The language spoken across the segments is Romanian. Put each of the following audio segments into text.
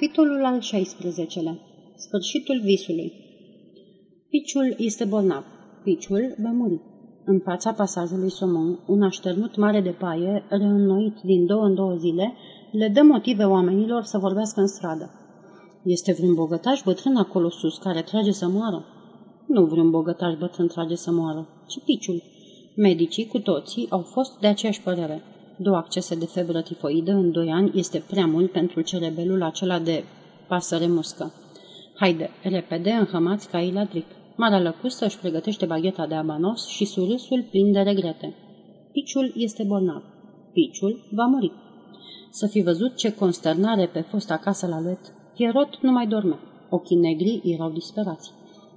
Capitolul al 16-lea. Sfârșitul visului. Piciul este bolnav. Piciul va muri. În fața pasajului Somon, un așternut mare de paie, reînnoit din două în două zile, le dă motive oamenilor să vorbească în stradă. Este vreun bogătaș bătrân acolo sus care trage să moară? Nu vreun bogătaș bătrân trage să moară, ci piciul. Medicii, cu toții, au fost de aceeași părere. Două accese de febră tifoidă în doi ani este prea mult pentru cerebelul acela de pasăre muscă. Haide, repede, înhămați caii la dric. Marea lăcustă își pregătește bagheta de abanos și surâsul plin de regrete. Piciul este bolnav. Piciul va muri. Să fi văzut ce consternare pe fost acasă la luet. Pierot nu mai dormea. Ochii negri erau disperați.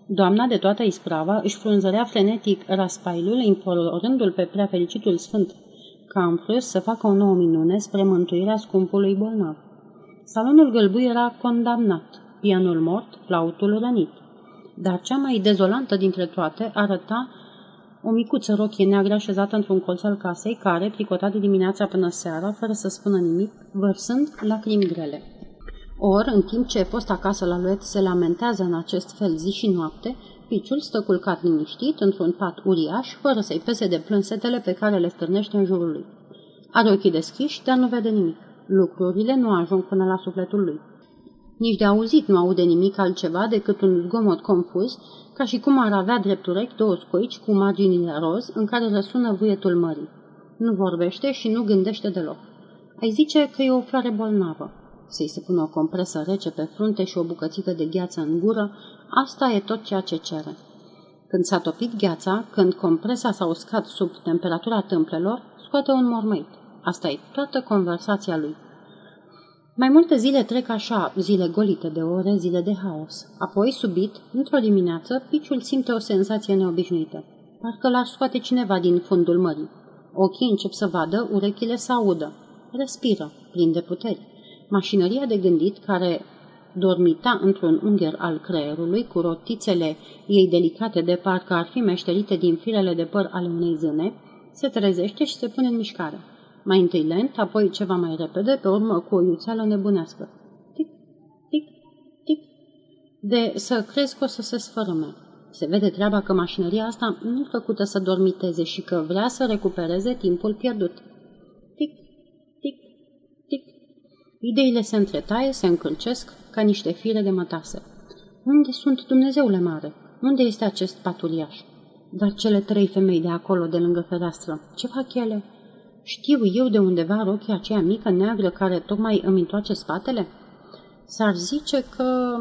Doamna de toată isprava își frunzărea frenetic raspailul, implorându-l pe prea fericitul sfânt Camprus să facă o nouă minune spre mântuirea scumpului bolnav. Salonul gălbui era condamnat, pianul mort, flautul rănit. Dar cea mai dezolantă dintre toate arăta o micuță rochie neagră așezată într-un colț al casei, care, tricotat de dimineața până seara, fără să spună nimic, vărsând lacrimi grele. Or, în timp ce fost acasă la luet se lamentează în acest fel zi și noapte, piciul stă culcat liniștit într-un pat uriaș, fără să-i pese de plânsetele pe care le stârnește în jurul lui. Are ochii deschiși, dar nu vede nimic. Lucrurile nu ajung până la sufletul lui. Nici de auzit nu aude nimic altceva decât un zgomot confuz, ca și cum ar avea drept urechi două scoici cu marginile roz în care răsună vuietul mării. Nu vorbește și nu gândește deloc. Ai zice că e o floare bolnavă. Să-i se pună o compresă rece pe frunte și o bucățică de gheață în gură, asta e tot ceea ce cere. Când s-a topit gheața, când compresa s-a uscat sub temperatura tâmplelor, scoate un mormăit. Asta e toată conversația lui. Mai multe zile trec așa, zile golite de ore, zile de haos. Apoi, subit, într-o dimineață, piciul simte o senzație neobișnuită. Parcă l-ar scoate cineva din fundul mării. Ochii încep să vadă, urechile să audă. Respiră, plin de puteri. Mașinăria de gândit, care dormita într-un ungher al creierului, cu rotițele ei delicate de parcă ar fi meșterite din firele de păr ale unei zâne, se trezește și se pune în mișcare. Mai întâi lent, apoi ceva mai repede, pe urmă cu o iuțeală nebunească. Tic, tic, tic. De să crezi că o să se sfărâme. Se vede treaba că mașinăria asta nu e făcută să dormiteze și că vrea să recupereze timpul pierdut. Tic, tic, tic. Ideile se întretaie, se încălcesc ca niște fire de mătase. Unde sunt Dumnezeule mare? Unde este acest paturiaș? Dar cele trei femei de acolo, de lângă fereastră, ce fac ele? Știu eu de undeva rochia aceea mică, neagră, care tocmai îmi întoarce spatele? S-ar zice că...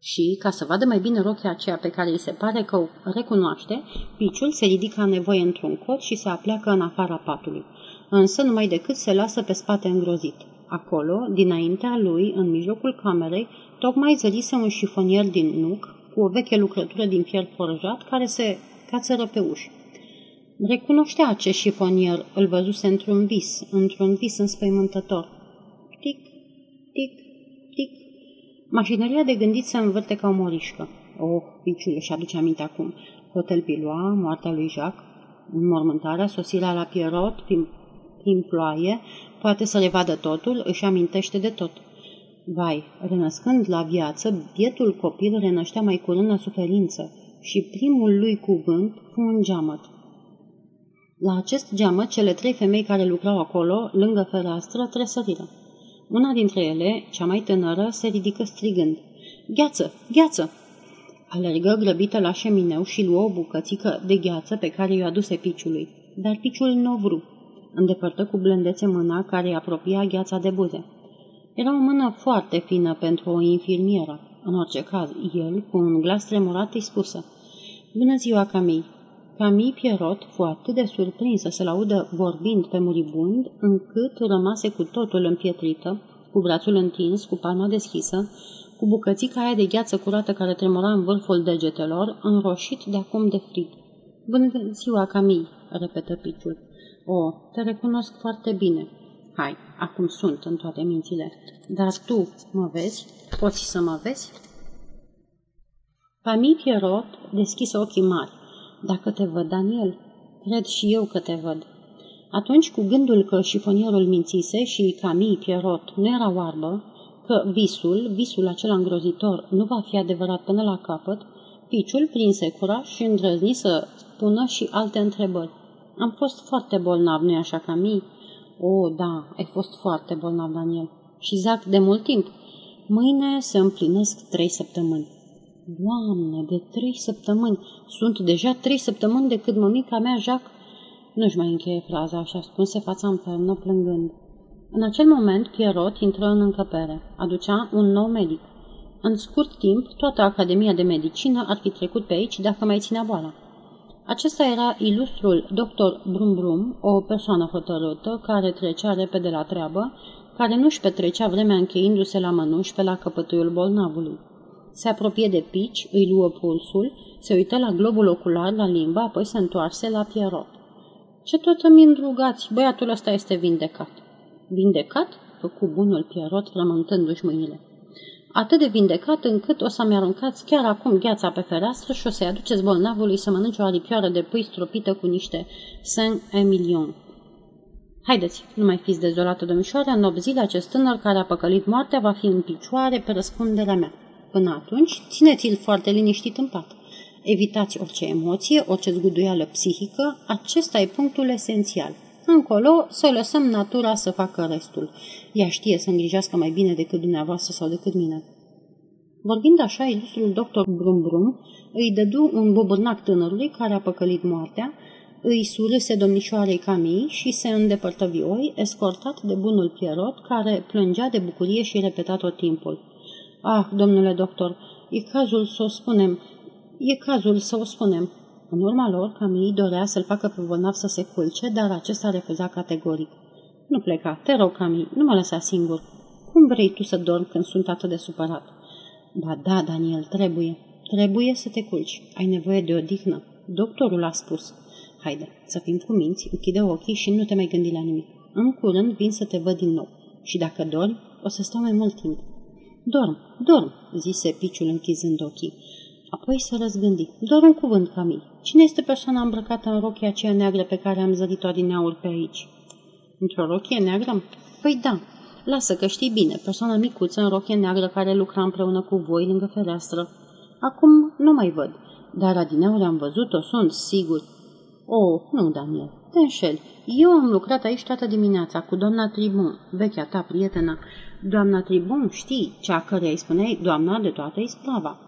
Și, ca să vadă mai bine rochia aceea pe care îi se pare că o recunoaște, piciul se ridică a nevoie într-un cot și se apleacă în afara patului. Însă numai decât se lasă pe spate îngrozit. Acolo, dinaintea lui, în mijlocul camerei, tocmai zărise un șifonier din nuc, cu o veche lucrătură din fier forjat, care se cațără pe uși. Recunoștea acest șifonier, îl văzuse într-un vis, într-un vis înspăimântător. Tic, tic, tic. Mașinăria de gândit se învârte ca o morișcă. Oh, piciul își aduce aminte acum. Hotel Piloa, moartea lui Jacques, înmormântarea, sosirea la Pierrot, prin, prin ploaie, poate să le vadă totul, își amintește de tot. Vai, renăscând la viață, bietul copil renăștea mai curând la suferință și primul lui cuvânt fu un geamăt. La acest geamăt, cele trei femei care lucrau acolo, lângă fereastră, tresăriră. Una dintre ele, cea mai tânără, se ridică strigând. Gheață! Gheață! Alergă grăbită la șemineu și luă o bucățică de gheață pe care i-o aduse piciului. Dar piciul nu o vru. Îndepărtă cu blândețe mâna care îi apropia gheața de buze. Era o mână foarte fină pentru o infirmieră. În orice caz, el, cu un glas tremurat, îi spusă. Bună ziua, Camille! Camille Pierrot fu atât de surprins să se audă vorbind pe muribund, încât rămase cu totul împietrită, cu brațul întins, cu palma deschisă, cu bucățica aia de gheață curată care tremura în vârful degetelor, înroșit de acum de frig. Bună ziua, Camille, repetă piciul. O, te recunosc foarte bine. Hai, acum sunt în toate mințile. Dar tu mă vezi? Poți să mă vezi? Camille Pierrot deschise ochii mari. Dacă te văd, Daniel, cred și eu că te văd. Atunci, cu gândul că șifonierul mințise și Camille Pierrot nu era oarbă, că visul, visul acela îngrozitor, nu va fi adevărat până la capăt, piciul prinse curaj și îndrăzni să spună și alte întrebări. Am fost foarte bolnav, nu-i așa ca mii? O, da, ai fost foarte bolnav, Daniel. Și zac de mult timp. Mâine se împlinesc trei săptămâni. Doamne, de trei săptămâni! Sunt deja trei săptămâni de când mămica mea, Jacques... Nu-și mai încheie fraza și ascunse fața în pernă plângând. În acel moment, Pierrot intră în încăpere. Aducea un nou medic. În scurt timp, toată Academia de Medicină ar fi trecut pe aici dacă mai ținea boala. Acesta era ilustrul doctor Brumbrum, o persoană hotărâtă care trecea repede la treabă, care nu-și petrecea vremea încheindu-se la mănuși pe la căpătâiul bolnavului. Se apropie de pici, îi luă pulsul, se uită la globul ocular, la limba, apoi se întoarse la Pierrot. Ce tot îmi îndrugați, băiatul ăsta este vindecat. Vindecat? Făcu bunul Pierrot, frământându-și mâinile. Atât de vindecat încât o să-mi aruncați chiar acum gheața pe fereastră și o să-i aduceți bolnavului să mănânce o alipioară de pui stropită cu niște Saint-Emilion. Haideți, nu mai fiți dezolată, domnișoară, în 8 zile acest tânăr care a păcălit moartea va fi în picioare pe răspunderea mea. Până atunci, țineți-l foarte liniștit în pat. Evitați orice emoție, orice zguduială psihică, acesta e punctul esențial. Încolo să lăsăm natura să facă restul. Ea știe să îngrijească mai bine decât dumneavoastră sau decât mine. Vorbind așa, ilustrul doctor Brum Brum îi dădu un bubârnac tânărului care a păcălit moartea, îi surâse domnișoarei Camii și se îndepărtă vioi, escortat de bunul Pierrot, care plângea de bucurie și repeta tot timpul. Ah, domnule doctor, e cazul să o spunem, e cazul să o spunem. În urma lor, Camii dorea să-l facă pe bolnav să se culce, dar acesta refuza categoric. Nu pleca, te rog, Camii, nu mă lăsa singur. Cum vrei tu să dormi când sunt atât de supărat? Ba da, Daniel, trebuie. Trebuie să te culci. Ai nevoie de odihnă. Doctorul a spus. Haide, să fim cuminți, închide ochii și nu te mai gândi la nimic. În curând vin să te văd din nou. Și dacă dormi, o să stau mai mult timp. Dorm, dorm, zise piciul închizând ochii. Apoi să răzgândi. Doar un cuvânt, Camil. Cine este persoana îmbrăcată în rochia aceea neagră pe care am zărit-o adineauri pe aici? Într-o rochie neagră? Păi da. Lasă că știi bine, persoana micuță în rochie neagră care lucra împreună cu voi lângă fereastră. Acum nu mai văd, dar adineauri am văzut-o, sunt sigur. Oh, nu, Daniel, te înșeli. Eu am lucrat aici toată dimineața cu doamna Tribun, vechea ta prietenă. Doamna Tribun, știi, cea care îi spuneai doamna de toată isprava.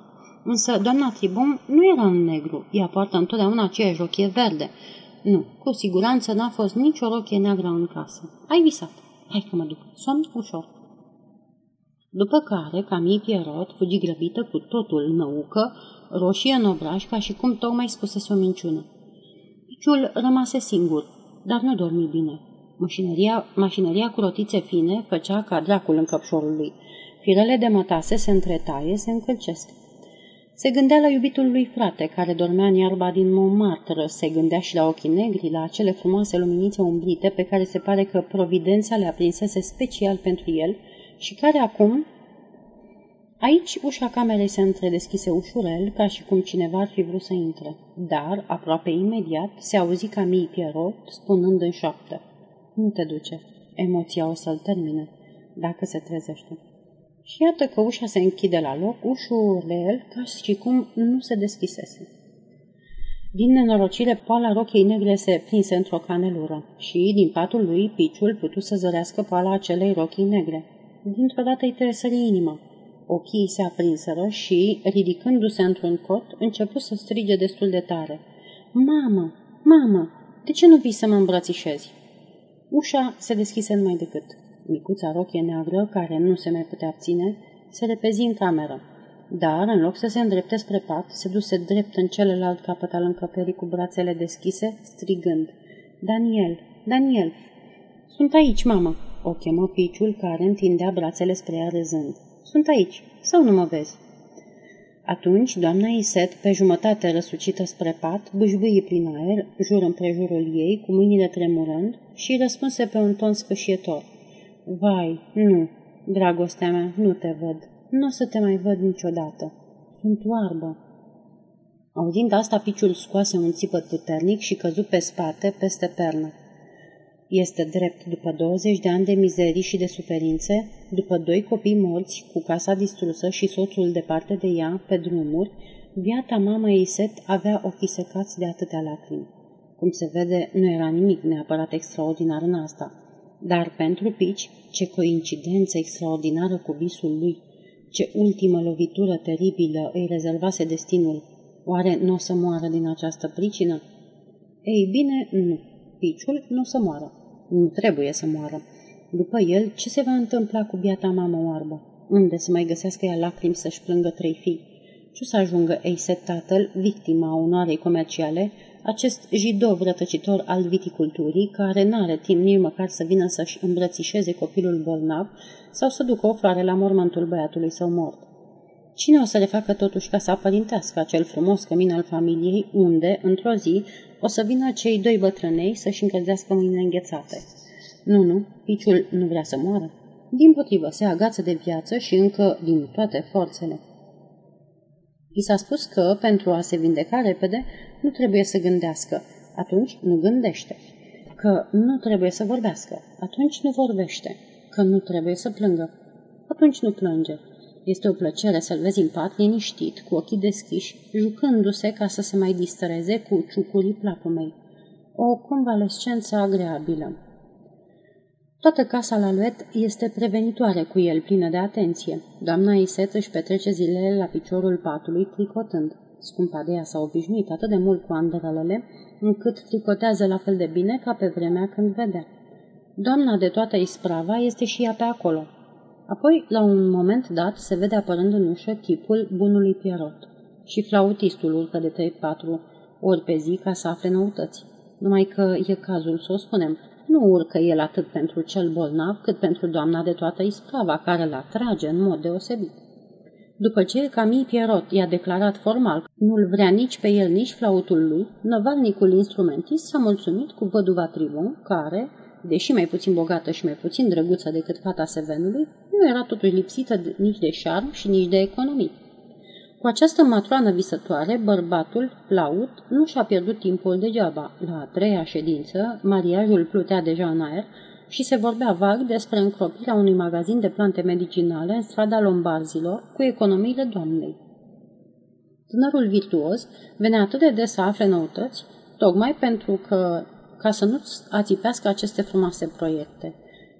Însă doamna Tribun nu era în negru, ea poartă întotdeauna aceeași rochie verde. Nu, cu siguranță n-a fost nicio rochie neagră în casă. Ai visat. Hai că mă duc. Somn ușor. După care, Camille Pierrot fugi grăbită cu totul năucă, roșie în obraj, ca și cum tocmai spusese o minciună. Piciul rămase singur, dar nu dormi bine. Mașinăria, mașinăria cu rotițe fine făcea ca dracul în căpșorul lui. Firele de mătase se întretaie, se încălcesc. Se gândea la iubitul lui frate, care dormea în iarba din Montmartre, se gândea și la ochii negri, la acele frumoase luminițe umbrite pe care se pare că providența le aprinsese special pentru el și care acum... Aici ușa camerei se întredeschise ușurel, ca și cum cineva ar fi vrut să intre, dar, aproape imediat, se auzi Camille Pierrot spunând în șoaptă. Nu te duce, emoția o să-l termine, dacă se trezește. Și iată că ușa se închide la loc, ușurel, ca și cum nu se deschisese. Din nenorocire, poala rochei negre se prinse într-o canelură și, din patul lui, piciul putu să zărească poala acelei rochii negre. Dintr-o dată îi tresări inima. Ochii se aprinseră și, ridicându-se într-un cot, început să strige destul de tare. Mamă! Mamă! De ce nu vii să mă îmbrățișezi?" Ușa se deschise numai decât. Micuța rochie neagră, care nu se mai putea ține, se repezi în cameră. Dar, în loc să se îndrepte spre pat, se duse drept în celălalt capăt al încăperii cu brațele deschise, strigând. Daniel! Daniel! Sunt aici, mamă!" O chemă piciul care întindea brațele spre ea râzând. Sunt aici. Sau nu mă vezi?" Atunci, doamna Iset, pe jumătate răsucită spre pat, bâșbâie prin aer, jur împrejurul ei, cu mâinile tremurând, și răspunse pe un ton spășietor. Vai, nu, dragostea mea, nu te văd. Nu o să te mai văd niciodată. Sunt oarbă. Auzind asta, piciul scoase un țipăt puternic și căzu pe spate, peste pernă. Este drept, după 20 de ani de mizerii și de suferințe, după doi copii morți, cu casa distrusă și soțul departe de ea, pe drumuri, biata mama ei Set avea ochii secați de atâtea lacrimi. Cum se vede, nu era nimic neapărat extraordinar în asta. Dar pentru Pici, ce coincidență extraordinară cu visul lui, ce ultimă lovitură teribilă îi rezervase destinul. Oare nu o să moară din această pricină? Ei bine, nu. Piciul nu o să moară. Nu trebuie să moară. După el, ce se va întâmpla cu biata mamă oarbă? Unde să mai găsească ea lacrimi să-și plângă trei fii? Ce să ajungă Eiset tatăl, victima onoarei comerciale, acest jidov rătăcitor al viticulturii, care n-are timp nici măcar să vină să-și îmbrățișeze copilul bolnav sau să ducă o floare la mormântul băiatului său mort. Cine o să le facă totuși ca să apărintească acel frumos cămin al familiei, unde, într-o zi, o să vină cei doi bătrânei să-și încălzească mâinile înghețate? Nu, nu, piciul nu vrea să moară. Din potrivă, se agață de viață și încă din toate forțele. I s-a spus că, pentru a se vindeca repede, nu trebuie să gândească, atunci nu gândește. Că nu trebuie să vorbească, atunci nu vorbește. Că nu trebuie să plângă, atunci nu plânge. Este o plăcere să-l vezi în pat, liniștit, cu ochii deschiși, jucându-se ca să se mai distreze cu ciucurii placumei. O convalescență agreabilă. Toată casa la Luet este prevenitoare cu el, plină de atenție. Doamna Iset își petrece zilele la piciorul patului, tricotând. Scumpa de ea s-a obișnuit atât de mult cu andrelele, încât tricotează la fel de bine ca pe vremea când vedea. Doamna de toată isprava este și ea pe acolo. Apoi, la un moment dat, se vede apărând în ușă chipul bunului Pierrot. Și flautistul urcă de 3-4 ori pe zi ca să afle noutăți. Numai că e cazul să o spunem. Nu urcă el atât pentru cel bolnav, cât pentru doamna de toată isprava, care îl atrage în mod deosebit. După ce Camille Pierrot i-a declarat formal că nu-l vrea nici pe el, nici flautul lui, năvalnicul instrumentist s-a mulțumit cu văduva Tribun, care, deși mai puțin bogată și mai puțin drăguță decât fata Sevenului, nu era totuși lipsită nici de șarm și nici de economii. Cu această matroană visătoare, bărbatul, Plaut, nu și-a pierdut timpul degeaba. La a treia ședință, mariajul plutea deja în aer și se vorbea vag despre încropirea unui magazin de plante medicinale în strada Lombarzilor cu economiile doamnei. Tânărul virtuos venea atât de des să afle noutăți, tocmai pentru că, ca să nu-ți ațipească aceste frumoase proiecte.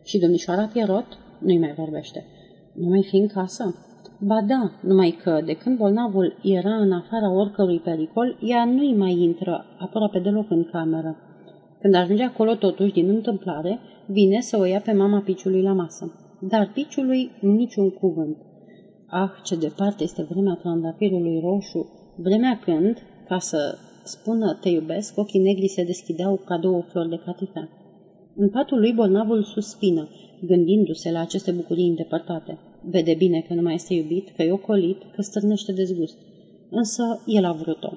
Și domnișoara Pierrot nu-i mai vorbește. Nu mai fi în casă? Ba da, numai că, de când bolnavul era în afara oricărui pericol, ea nu-i mai intră aproape deloc în cameră. Când ajunge acolo, totuși, din întâmplare, vine să o ia pe mama piciului la masă. Dar piciului niciun cuvânt. Ah, ce departe este vremea trandafirului roșu, vremea când, ca să spună te iubesc, ochii negri se deschideau ca două flori de catifea. În patul lui bolnavul suspină, gândindu-se la aceste bucurii îndepărtate. Vede bine că nu mai este iubit, că e ocolit, că stârnește dezgust. Însă el a vrut-o.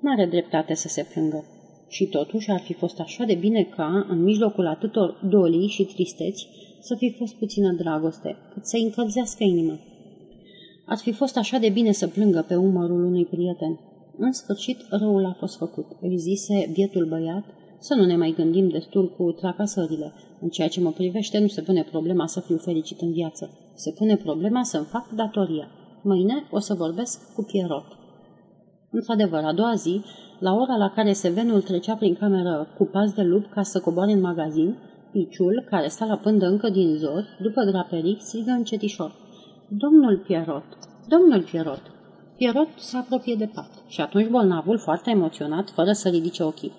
N-are dreptate să se plângă. Și totuși ar fi fost așa de bine ca, în mijlocul atâtor dolii și tristeți, să fi fost puțină dragoste, cât să-i încălzească inima. Ar fi fost așa de bine să plângă pe umărul unui prieten. În sfârșit, răul a fost făcut, îi zise bietul băiat, să nu ne mai gândim destul cu tracasările. În ceea ce mă privește, nu se pune problema să fiu fericit în viață. Se pune problema să-mi fac datoria. Mâine o să vorbesc cu Pierrot. Într-adevăr, a doua zi, la ora la care Sevenul trecea prin cameră cu pas de lup ca să coboare în magazin, Piciul, care sta la pândă încă din zori, după draperii, strigă încetișor. Domnul Pierrot! Domnul Pierrot! Pierrot se apropie de pat și atunci bolnavul, foarte emoționat, fără să ridice ochii.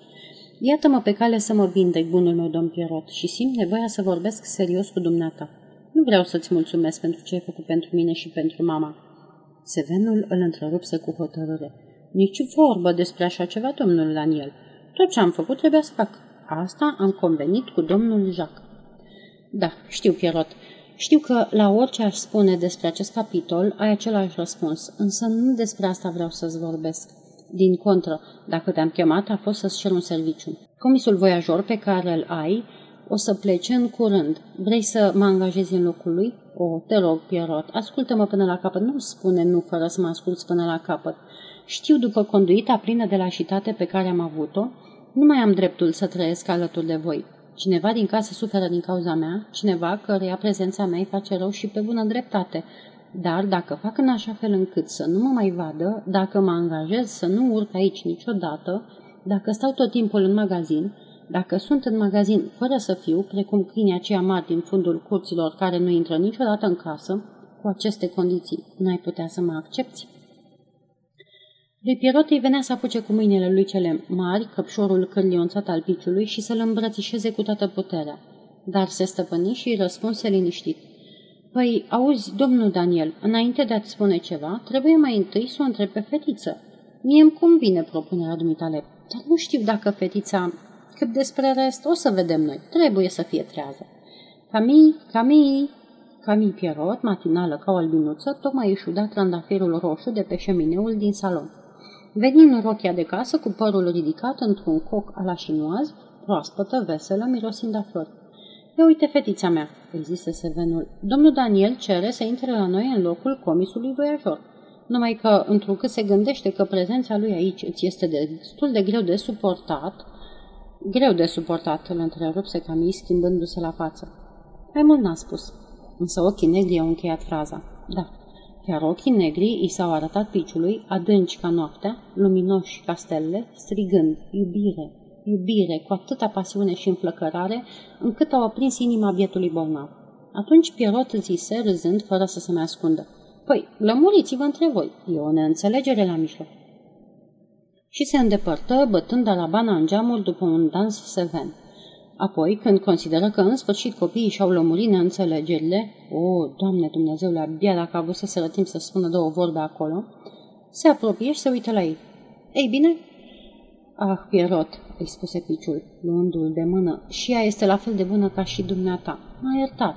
Iată-mă pe cale să mă vindec, bunul meu domn Pierrot, și simt nevoia să vorbesc serios cu dumneata. Nu vreau să-ți mulțumesc pentru ce ai făcut pentru mine și pentru mama. Sevenul îl întrerupse cu hotărâre. Nici vorbă despre așa ceva, domnul Daniel. Tot ce am făcut trebuia să fac. Asta am convenit cu domnul Jacques. Da, știu, Pierrot. Știu că la orice aș spune despre acest capitol ai același răspuns, însă nu despre asta vreau să-ți vorbesc. Din contră, dacă te-am chemat, a fost să-ți cer un serviciu. Comisul voiajor pe care îl ai o să plece în curând. Vrei să mă angajezi în locul lui? O, te rog, Pierrot, ascultă-mă până la capăt. Nu spune nu fără să mă asculți până la capăt. Știu după conduita plină de lașitate pe care am avut-o, nu mai am dreptul să trăiesc alături de voi. Cineva din casă suferă din cauza mea, cineva căreia prezența mea îi face rău și pe bună dreptate. Dar dacă fac în așa fel încât să nu mă mai vadă, dacă mă angajez să nu urc aici niciodată, dacă stau tot timpul în magazin, dacă sunt în magazin fără să fiu, precum câinii aceia mari din fundul curților care nu intră niciodată în casă, cu aceste condiții n-ai putea să mă accepti? Lui Pierot îi venea să apuce cu mâinile lui cele mari căpșorul cârlionțat al piciului și să-l îmbrățișeze cu toată puterea. Dar se stăpâni și îi răspunse liniștit. Păi, auzi, domnul Daniel, înainte de a-ți spune ceva, trebuie mai întâi să o întreb pe fetiță. Mie îmi convine propunerea dumitale, dar nu știu dacă fetița... Cât despre rest, o să vedem noi. Trebuie să fie trează. Camii, Camii, Camii Pierrot, matinală ca o albinuță, tocmai își uda trandafirul roșu de pe șemineul din salon. Venind în rochia de casă, cu părul ridicat într-un coc alașinoaz, proaspătă, veselă, mirosind a flori. Ia uite, fetița mea, îi zise Sevenul. Domnul Daniel cere să intre la noi în locul comisului voiajor. Numai că, întrucât se gândește că prezența lui aici îți este destul de greu de suportat, greu de suportat, îl întrerupse Camille schimbându-se la față. Mai mult n-a spus, însă ochii negri au încheiat fraza. Da, chiar ochii negri i s-au arătat piciului, adânci ca noaptea, luminoși ca stele, strigând, iubire, iubire, cu atâta pasiune și înflăcărare, încât au aprins inima bietului bolnav. Atunci Pierrot zise, râzând, fără să se mai ascundă. Păi, lămuriți-vă între voi, e o neînțelegere la mijloc. Și se îndepărtă, bătând arabana în geamul după un dans seven. Apoi, când consideră că în sfârșit copiii și-au lămurit neînțelegerile, o, Doamne Dumnezeule, abia dacă a avut să timp să spună două vorbe acolo, se apropie și se uită la ei. Ei bine? Ah, Pierrot, îi spuse piciul, luându-l de mână, și ea este la fel de bună ca și dumneata. M-a iertat.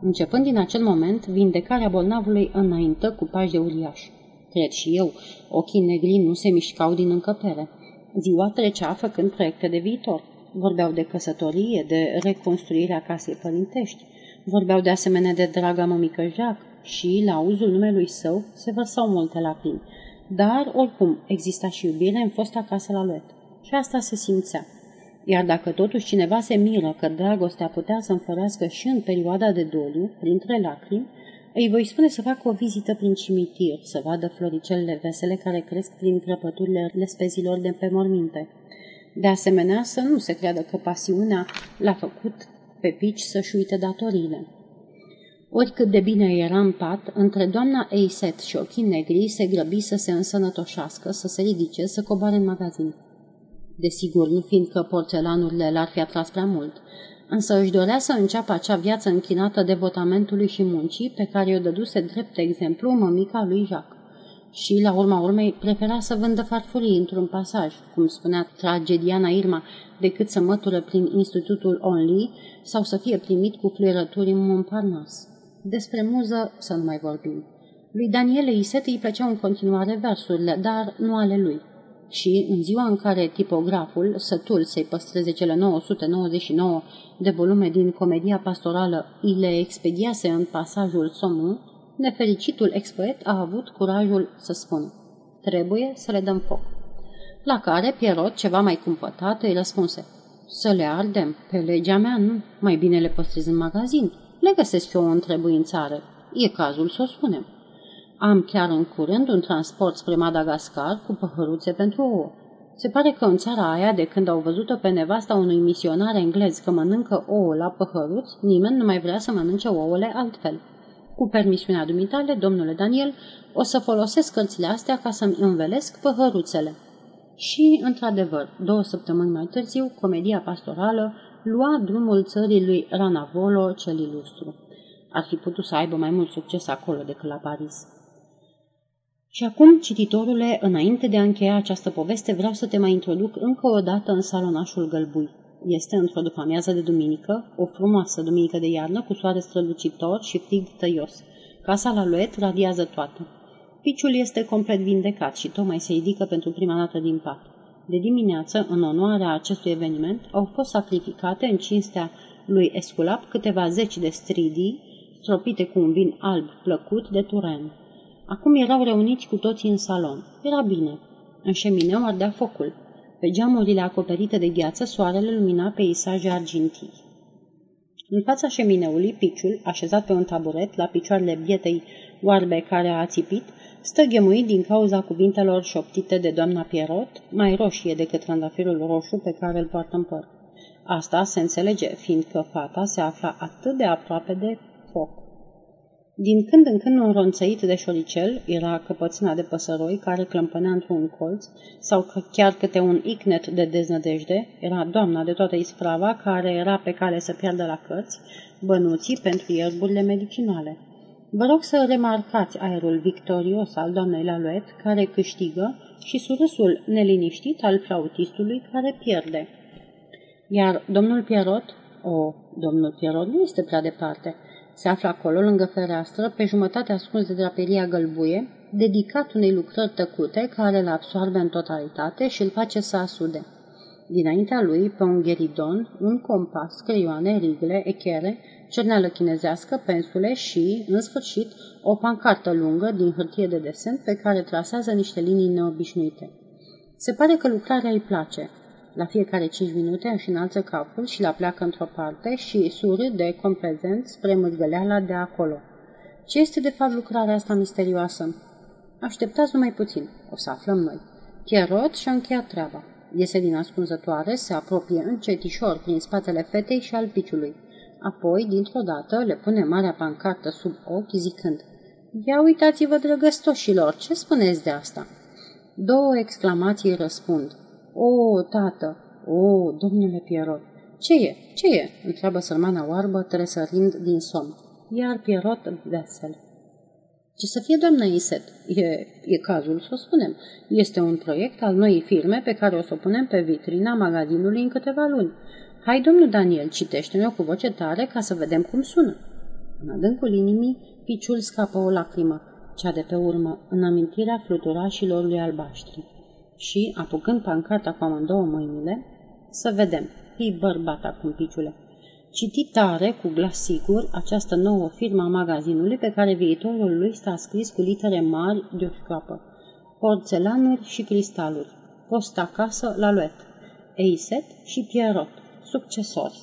Începând din acel moment, vindecarea bolnavului înaintă cu pași de uriaș. Cred și eu, ochii negri nu se mișcau din încăpere. Ziua trecea făcând proiecte de viitor. Vorbeau de căsătorie, de reconstruirea casei părintești. Vorbeau de asemenea de draga mămică Jacques și, la auzul numelui său, se vărsau multe lacrimi. Dar, oricum, exista și iubire în fosta casă la Luet. Și asta se simțea. Iar dacă totuși cineva se miră că dragostea putea să înfărească și în perioada de doliu, printre lacrimi, îi voi spune să facă o vizită prin cimitir, să vadă floricelele vesele care cresc prin crăpăturile lespezilor de pe morminte. De asemenea, să nu se creadă că pasiunea l-a făcut pe pici să-și uite datoriile. Oricât de bine era în pat, între doamna Eiset și ochii negri se grăbi să se însănătoșească, să se ridice, să coboare în magazin. Desigur, nu fiindcă porțelanurile l-ar fi atras prea mult, însă își dorea să înceapă acea viață închinată devotamentului și muncii pe care o dăduse drept exemplu mămica lui Jacques. Și, la urma urmei, prefera să vândă farfurii într-un pasaj, cum spunea tragediana Irma, decât să mătură prin Institutul Only sau să fie primit cu fluierături în Montparnasse. Despre muză să nu mai vorbim. Lui Daniele Iset îi plăceau în continuare versurile, dar nu ale lui și, în ziua în care tipograful, sătul să-i păstreze cele 999 de volume din comedia pastorală, îi le expediase în pasajul Somu, nefericitul expoet a avut curajul să spună Trebuie să le dăm foc. La care Pierrot, ceva mai cumpătat, îi răspunse Să le ardem. Pe legea mea nu. Mai bine le păstrez în magazin. Le găsesc eu o întrebuințare. E cazul să o spunem. Am chiar în curând un transport spre Madagascar cu păhăruțe pentru ouă. Se pare că în țara aia, de când au văzut-o pe nevasta unui misionar englez că mănâncă ouă la păhăruț, nimeni nu mai vrea să mănânce ouăle altfel. Cu permisiunea dumitale, domnule Daniel, o să folosesc cărțile astea ca să-mi învelesc păhăruțele. Și, într-adevăr, două săptămâni mai târziu, comedia pastorală lua drumul țării lui Ranavolo cel ilustru. Ar fi putut să aibă mai mult succes acolo decât la Paris. Și acum, cititorule, înainte de a încheia această poveste, vreau să te mai introduc încă o dată în salonașul Gălbui. Este într-o după-amiază de duminică, o frumoasă duminică de iarnă cu soare strălucitor și frig tăios. Casa la luet radiază toată. Piciul este complet vindecat și tocmai se ridică pentru prima dată din pat. De dimineață, în onoarea acestui eveniment, au fost sacrificate în cinstea lui Esculap câteva zeci de stridii, stropite cu un vin alb plăcut de turen. Acum erau reuniți cu toții în salon. Era bine. În șemineu ardea focul. Pe geamurile acoperite de gheață, soarele lumina peisaje argintii. În fața șemineului, piciul, așezat pe un taburet, la picioarele bietei oarbe care a ațipit, stă ghemuit din cauza cuvintelor șoptite de doamna Pierrot, mai roșie decât trandafirul roșu pe care îl poartă în păr. Asta se înțelege, fiindcă fata se afla atât de aproape de foc. Din când în când un ronțăit de șoricel era căpățâna de păsăroi care clămpănea într-un colț, sau chiar câte un icnet de deznădejde, era doamna de toată isprava care era pe cale să piardă la cărți bănuții pentru ierburile medicinale. Vă rog să remarcați aerul victorios al doamnei Laluet, care câștigă, și surâsul neliniștit al flautistului care pierde. Iar domnul Pierrot, o, domnul Pierrot nu este prea departe, se află acolo, lângă fereastră, pe jumătate ascuns de draperia gălbuie, dedicat unei lucrări tăcute care îl absoarbe în totalitate și îl face să asude. Dinaintea lui, pe un gheridon, un compas, creioane, rigle, echere, cerneală chinezească, pensule și, în sfârșit, o pancartă lungă din hârtie de desen pe care trasează niște linii neobișnuite. Se pare că lucrarea îi place. La fiecare cinci minute își înalță capul și la pleacă într-o parte și surâde complezent spre mârgăleala de acolo. Ce este de fapt lucrarea asta misterioasă? Așteptați numai puțin, o să aflăm noi. Pierrot și-a încheiat treaba. Iese din ascunzătoare, se apropie încetișor prin spatele fetei și al piciului. Apoi, dintr-o dată, le pune marea pancartă sub ochi, zicând Ia uitați-vă, drăgăstoșilor, ce spuneți de asta?" Două exclamații răspund. O, tată! O, domnule Pierrot! Ce e? Ce e?" întreabă sărmana oarbă, tresărind din somn. Iar Pierrot vesel. Ce să fie, doamna Iset? E, e cazul să o spunem. Este un proiect al noii firme pe care o să o punem pe vitrina magazinului în câteva luni. Hai, domnul Daniel, citește-ne cu voce tare ca să vedem cum sună. În adâncul inimii, piciul scapă o lacrimă, cea de pe urmă, în amintirea fluturașilor lui albaștri. Și, apucând pancarta cu amândouă mâinile, să vedem, fii bărbat acum, piciule. Citi tare, cu glas sigur, această nouă firmă a magazinului pe care viitorul lui stă scris cu litere mari de o școapă. Porțelanuri și cristaluri. Post acasă la luet. Eiset și Pierrot succesori.